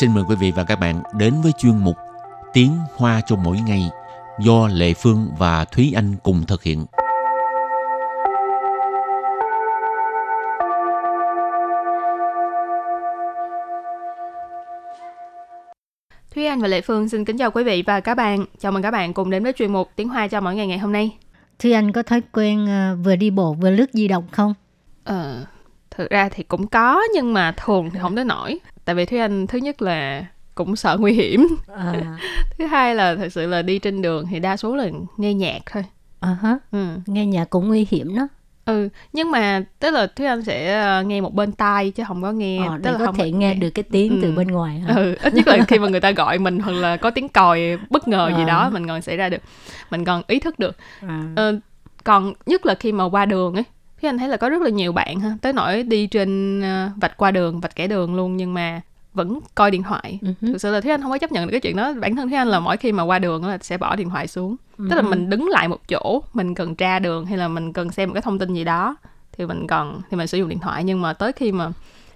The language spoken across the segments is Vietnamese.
xin mời quý vị và các bạn đến với chuyên mục Tiếng Hoa cho mỗi ngày do Lệ Phương và Thúy Anh cùng thực hiện. Thúy Anh và Lệ Phương xin kính chào quý vị và các bạn. Chào mừng các bạn cùng đến với chuyên mục Tiếng Hoa cho mỗi ngày ngày hôm nay. Thúy Anh có thói quen uh, vừa đi bộ vừa lướt di động không? Ờ, thực ra thì cũng có nhưng mà thường thì không tới nổi. Tại vì Thúy Anh thứ nhất là cũng sợ nguy hiểm. À. thứ hai là thật sự là đi trên đường thì đa số là nghe nhạc thôi. À uh-huh. ừ. Nghe nhạc cũng nguy hiểm đó ừ nhưng mà tức là thúy anh sẽ ờ, nghe một bên tai chứ không có nghe ờ, tức là có không thể nghe được cái tiếng ừ. từ bên ngoài hả? ừ ít nhất là khi mà người ta gọi mình hoặc là có tiếng còi bất ngờ à. gì đó mình còn xảy ra được mình còn ý thức được à. ờ, còn nhất là khi mà qua đường ấy thì anh thấy là có rất là nhiều bạn ha tới nỗi đi trên uh, vạch qua đường vạch kẻ đường luôn nhưng mà vẫn coi điện thoại uh-huh. thực sự là thế anh không có chấp nhận được cái chuyện đó bản thân thế anh là mỗi khi mà qua đường là sẽ bỏ điện thoại xuống uh-huh. tức là mình đứng lại một chỗ mình cần tra đường hay là mình cần xem một cái thông tin gì đó thì mình còn thì mình sử dụng điện thoại nhưng mà tới khi mà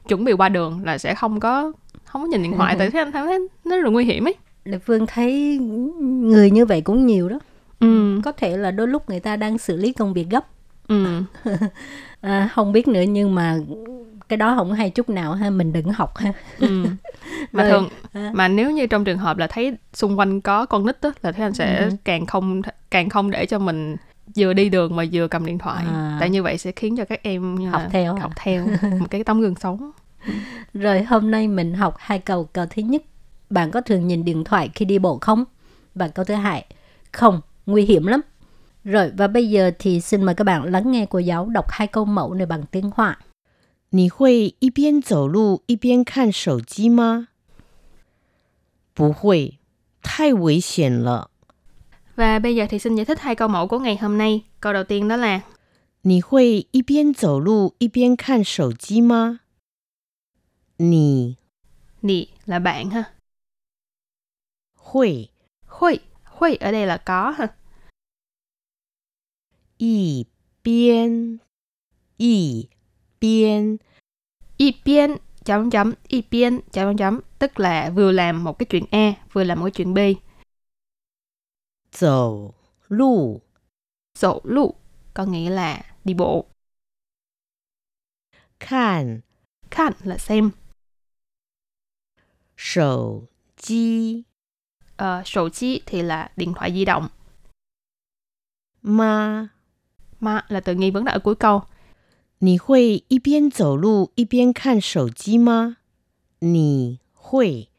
chuẩn bị qua đường là sẽ không có không có nhìn điện thoại uh-huh. tại thế anh thấy nó rất là nguy hiểm ấy Lệ Phương thấy người như vậy cũng nhiều đó ừ. có thể là đôi lúc người ta đang xử lý công việc gấp ừ. à, không biết nữa nhưng mà cái đó không hay chút nào ha mình đừng học ha ừ. mà thường à. mà nếu như trong trường hợp là thấy xung quanh có con nít á là thấy anh sẽ ừ. càng không càng không để cho mình vừa đi đường mà vừa cầm điện thoại à. tại như vậy sẽ khiến cho các em học theo học theo một cái tấm gương sống rồi hôm nay mình học hai câu câu thứ nhất bạn có thường nhìn điện thoại khi đi bộ không và câu thứ hai không nguy hiểm lắm rồi và bây giờ thì xin mời các bạn lắng nghe cô giáo đọc hai câu mẫu này bằng tiếng Hoa. 你会一边走路一边看手机吗？不会，太危险了。Và bây giờ thì xin giải thích hai câu mẫu của ngày hôm nay. Câu đầu tiên đó là 你会一边走路一边看手机吗？你，你 là bạn ha. 会，会，会 ở đây là có ha. 一边，一边 y biên chấm chấm y biên chấm chấm tức là vừa làm một cái chuyện A vừa làm một cái chuyện B. Dẫu lù Dẫu lù có nghĩa là đi bộ. Khan Khan là xem. Sầu chi Ờ, sầu chi thì là điện thoại di động. Ma Ma là từ nghi vấn đã ở cuối câu. 你会一边走路一边看手机吗？你会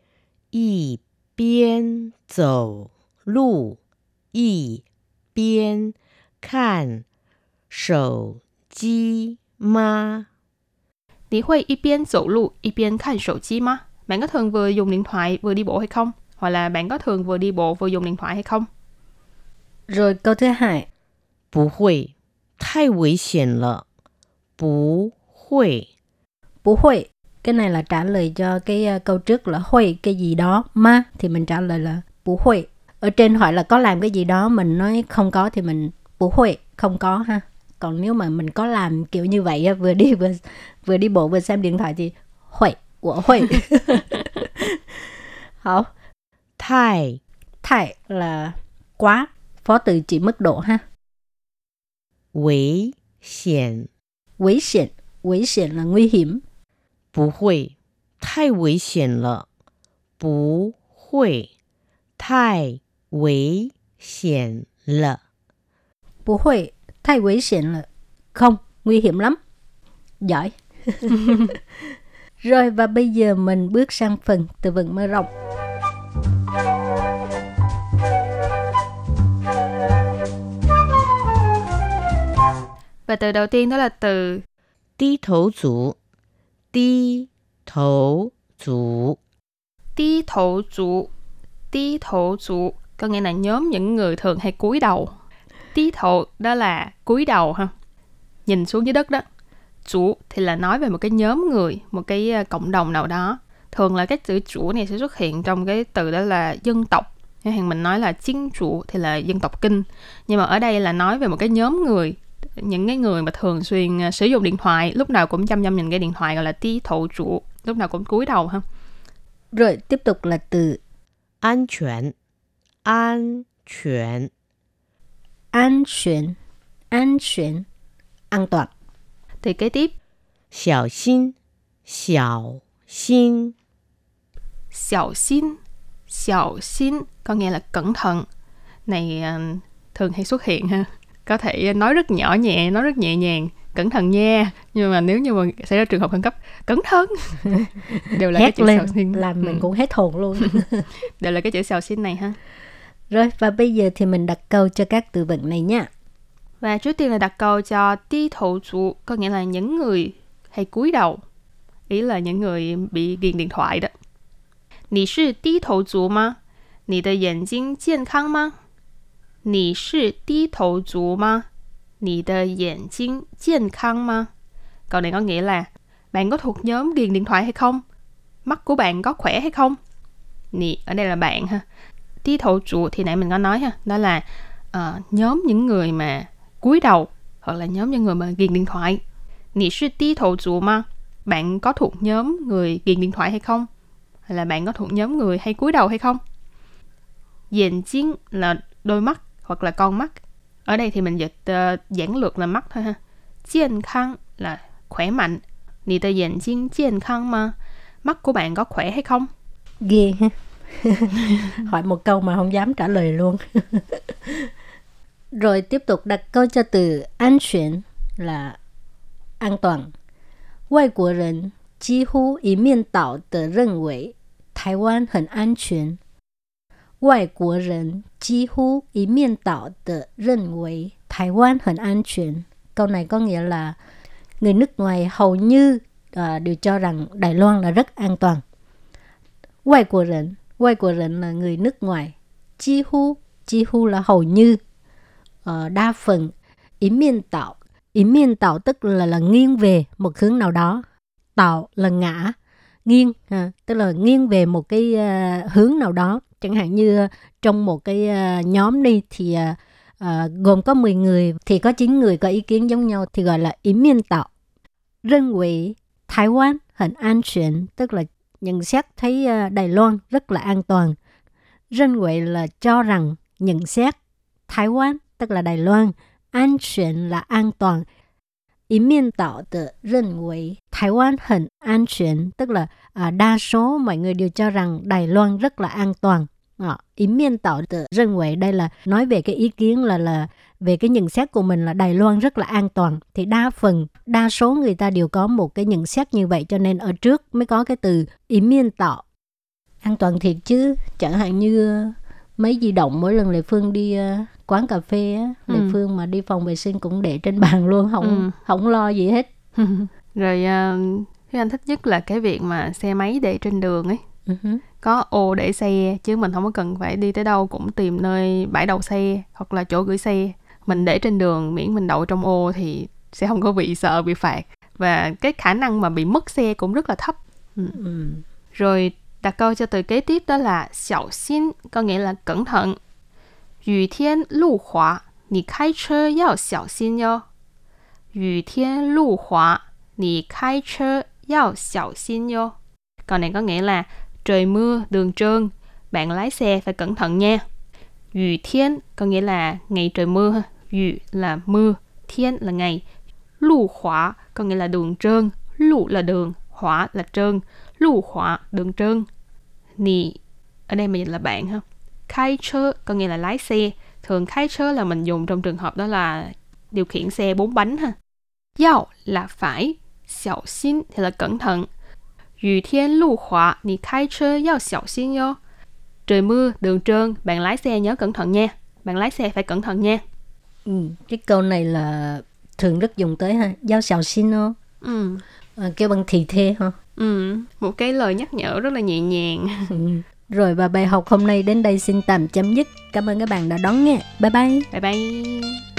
一边走路一边看手机吗？你会一边走路一边看手机吗？Bạn có thường vừa dùng điện thoại vừa đi bộ hay không? Hoặc là bạn có thường vừa đi bộ vừa dùng điện thoại hay không? Rồi câu thứ hai. 不会， 太危险了。不会. Bú hội. Cái này là trả lời cho cái uh, câu trước là hội cái gì đó. Ma thì mình trả lời là bú hội. Ở trên hỏi là có làm cái gì đó, mình nói không có thì mình bú hội, không có ha. Còn nếu mà mình có làm kiểu như vậy vừa đi vừa vừa đi bộ vừa xem điện thoại thì hội, của hội. Hảo. Thai. Thai là quá, phó từ chỉ mức độ ha. 危险危险，危险 là nguy hiểm. 不会，太危险了。不会，太危险了。不会，太危险了. Không, nguy hiểm lắm. Giỏi. Rồi và bây giờ mình bước sang phần từ vựng mở rộng. Và từ đầu tiên đó là từ Đi thấu chủ Đi thấu chủ Đi thấu chủ Đi thấu chủ có nghĩa là nhóm những người thường hay cúi đầu. Đi thấu đó là cúi đầu ha. Nhìn xuống dưới đất đó. Chủ thì là nói về một cái nhóm người, một cái à, cộng đồng nào đó. Thường là cái chữ chủ này sẽ xuất hiện trong cái từ đó là dân tộc hàng mình nói là chính chủ thì là dân tộc kinh nhưng mà ở đây là nói về một cái nhóm người những cái người mà thường xuyên à, sử dụng điện thoại lúc nào cũng chăm chăm nhìn cái điện thoại gọi là tí thổ chủ lúc nào cũng cúi đầu ha. Rồi tiếp tục là từ an toàn an toàn an toàn an toàn an toàn. Thì kế tiếp. Xiao xin. Xiao xin. Xiao xin. Xiao xin. Có nghĩa là cẩn thận. Này à, thường hay xuất hiện ha có thể nói rất nhỏ nhẹ nói rất nhẹ nhàng cẩn thận nha nhưng mà nếu như mà xảy ra trường hợp khẩn cấp cẩn thận đều là cái hét chữ lên xào xin làm mình Ừ, cũng hết hồn luôn. đều là cái chữ xào xin này ha Rồi và bây giờ thì mình đặt câu cho các từ vựng này nha. và trước tiên là đặt câu cho ti thổ chủ có nghĩa là những người hay cúi đầu ý là những người bị ghiền điện thoại đó 你是低头族吗？你的眼睛健康吗？ 你是低头族吗？你的眼睛健康吗？Câu này có nghĩa là bạn có thuộc nhóm ghiền điện thoại hay không? Mắt của bạn có khỏe hay không? Nì, ở đây là bạn ha. Tí thổ chủ thì nãy mình có nói ha, đó là ờ, nhóm những người mà cúi đầu hoặc là nhóm những người mà ghiền điện thoại. Nì sư tí thổ chủ mà bạn có thuộc nhóm người ghiền điện thoại hay không? Hay là bạn có thuộc nhóm người hay cúi đầu hay không? Dền chiến là đôi mắt hoặc là con mắt. Ở đây thì mình dịch ờ, giản lược là mắt thôi ha. Chiên khang là khỏe mạnh. Nì tờ dền chiến chiên khang mà mắt của bạn có khỏe hay không? Ghê ha. Hỏi một câu mà không dám trả lời luôn. Rồi tiếp tục đặt câu cho từ an toàn là an toàn. Ngoại quốc nhân 几乎一面倒的认为台湾很安全。 外国人几乎一面倒的认为台湾很安全。Câu này có nghĩa là người nước ngoài hầu như à, đều cho rằng Đài Loan là rất an toàn. Ngoại quốc nhân, ngoại quốc nhân là người nước ngoài. Chi hu, chi hu là hầu như, ờ, đa phần. Ý miên tạo, ý miên tạo tức là là nghiêng về một hướng nào đó. Tạo là ngã, nghiêng, à, tức là nghiêng về một cái à, hướng nào đó. chẳng hạn như ờ, trong một cái ờ, nhóm đi thì à, gồm có 10 người thì có 9 người có ý kiến giống nhau thì gọi là ý miên tạo. Rân quỷ Thái Quan hình an chuyển tức là nhận xét thấy Đài Loan rất là an toàn. Rân quỷ là cho rằng nhận xét Thái Quan tức là Đài Loan, an chuyển là an toàn. Ý miên tạo tự rân quỷ Thái Quan hình an chuyển tức là à, đa số mọi người đều cho rằng Đài Loan rất là an toàn. À, ý miên tạo tự 认为 đây là nói về cái ý kiến là là về cái nhận xét của mình là Đài Loan rất là an toàn thì đa phần đa số người ta đều có một cái nhận xét như vậy cho nên ở trước mới có cái từ ý miên tạo an toàn thiệt chứ chẳng hạn như ờ, mấy di động mỗi lần lệ phương đi ờ, quán cà phê á lệ Ừ. phương mà đi phòng vệ sinh cũng để trên bàn luôn không Ừ. không lo gì hết Rồi à, cái anh thích nhất là cái việc mà xe máy để trên đường ấy. Ừ. Có ô để xe chứ mình không có cần phải đi tới đâu cũng tìm nơi bãi đậu xe hoặc là chỗ gửi xe. Mình để trên đường miễn mình đậu trong ô thì sẽ không có bị sợ bị phạt. Và cái khả năng mà bị mất xe cũng rất là thấp. ừ. Rồi đặt câu cho từ kế tiếp đó là xảo xin, có nghĩa là cẩn thận. Yu thiên lưu hỏa, nì khai chơ yào xảo xin yo. Yu thiên lưu hỏa, nì khai chơ yào xảo xin yo. Câu này có nghĩa là trời mưa, đường trơn, bạn lái xe phải cẩn thận nha. Yu thiên có nghĩa là ngày trời mưa ha. Yu là mưa, thiên là ngày. lù hỏa có nghĩa là đường trơn, lù là đường, hỏa là trơn. Lù hỏa đường trơn. Nì ở đây mình là bạn ha. Khai chơ có nghĩa là lái xe. Thường khai chơ là mình dùng trong trường hợp đó là điều khiển xe bốn bánh ha. Giao là phải. Xiao xin thì là cẩn thận yu thiên lưu hỏa nì khai chơ yao xảo xin yo trời mưa đường trơn bạn lái xe nhớ cẩn thận nha bạn lái xe phải cẩn thận nha Ừ. cái câu này là thường rất dùng tới ha giao xào xin không ừ. à, kêu bằng thì thê ha ừ một cái lời nhắc nhở rất là nhẹ nhàng. Ừ. rồi và bài học hôm nay đến đây xin tạm chấm dứt. Cảm ơn các bạn đã đón nghe. Bye bye. Bye bye